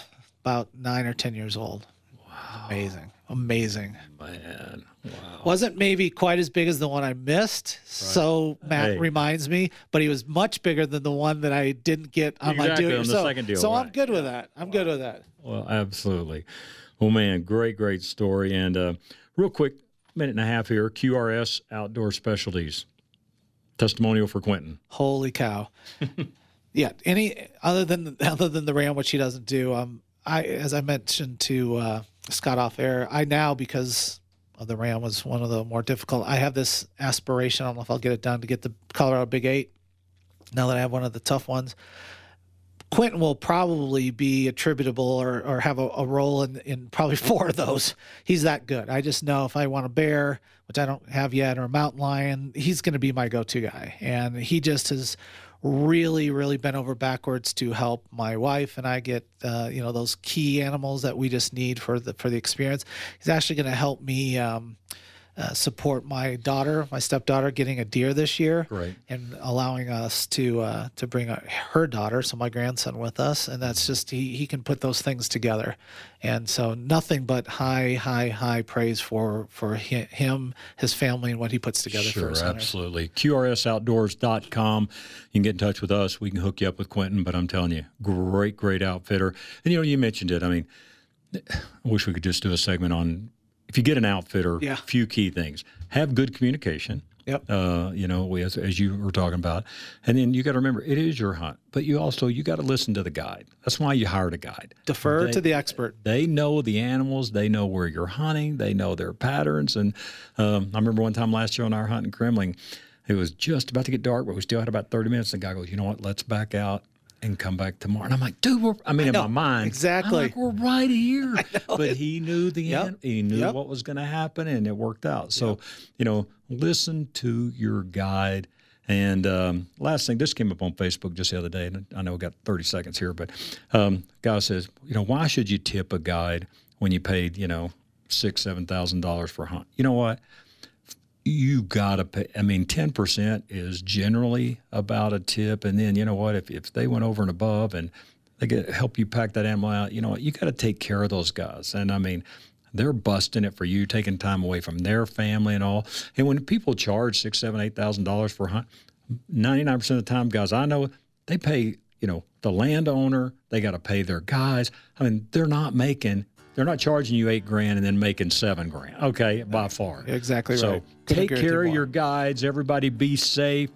about nine or ten years old. Wow, amazing, amazing. Man, wow. Wasn't maybe quite as big as the one I missed. So Matt Hey. reminds me, but he was much bigger than the one that I didn't get on my Exactly, deal. on the so, so I'm right. good with that. I'm good with that. Well, absolutely. Well, man, great, great story. And uh, real quick, minute and a half here. QRS Outdoor Specialties. Testimonial for Quentin. Holy cow! yeah. Any other than other than the ram, which he doesn't do. Um, I as I mentioned to uh, Scott off air, I now because of the ram was one of the more difficult. I have this aspiration. I don't know if I'll get it done to get the Colorado Big Eight. Now that I have one of the tough ones, Quentin will probably be attributable or, or have a, a role in, in probably four of those. He's that good. I just know if I want a bear, which I don't have yet, or a mountain lion, he's going to be my go to guy. And he just has really, really bent over backwards to help my wife and I get, uh, you know, those key animals that we just need for the, for the experience. He's actually going to help me, um, uh, support my daughter, my stepdaughter, getting a deer this year, Great. and allowing us to uh, to bring her daughter, so my grandson, with us, and that's just he he can put those things together, and so nothing but high high high praise for for hi- him, his family, and what he puts together for Sure, hunters. absolutely. QRSOutdoors.com. You can get in touch with us. We can hook you up with Quentin, but I'm telling you, great, great outfitter. And, you know, you mentioned it. I mean, I wish we could just do a segment on if you get an outfitter, Yeah. few key things. Have good communication. Yep. Uh, you know, as, as you were talking about. And then you got to remember, it is your hunt, but you also, you got to listen to the guide. That's why you hired a guide. Defer They- to the expert. they know the animals. They know where you're hunting. They know their patterns. And um, I remember one time last year on our hunt in Kremling, it was just about to get dark, but we still had about 30 minutes. The guy goes, "You know what? Let's back out and come back tomorrow. And I'm like, dude, we're, I mean, in know, my mind, exactly. I'm like, we're right here. But he knew the Yep, end. He knew yep. what was going to happen, and it worked out. So, you know, listen to your guide. And um, last thing, this came up on Facebook just the other day, and I know we got 30 seconds here, but um, guy says, you know, why should you tip a guide when you paid, you know, six, seven thousand dollars for a hunt? You know what? You got to pay. I mean, 10% is generally about a tip. And then, you know what, if, if they went over and above and they get help you pack that animal out, you know what, you got to take care of those guys. And I mean, they're busting it for you, taking time away from their family and all. And when people charge six, seven, eight thousand dollars for a hunt, 99% of the time, guys, I know they pay, you know, the landowner, they got to pay their guys. I mean, they're not making, they're not charging you eight grand and then making seven grand. Okay, by far. Exactly So right. Couldn't take care of your guides. Everybody be safe.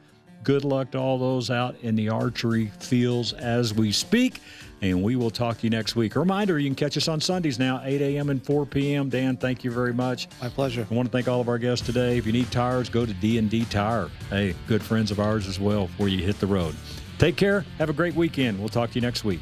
Good luck to all those out in the archery fields as we speak. And we will talk to you next week. A reminder, you can catch us on Sundays now, 8 a.m. and 4 p.m. Dan, thank you very much. My pleasure. I want to thank all of our guests today. If you need tires, go to D&D Tire. Hey, good friends of ours as well before you hit the road. Take care. Have a great weekend. We'll talk to you next week.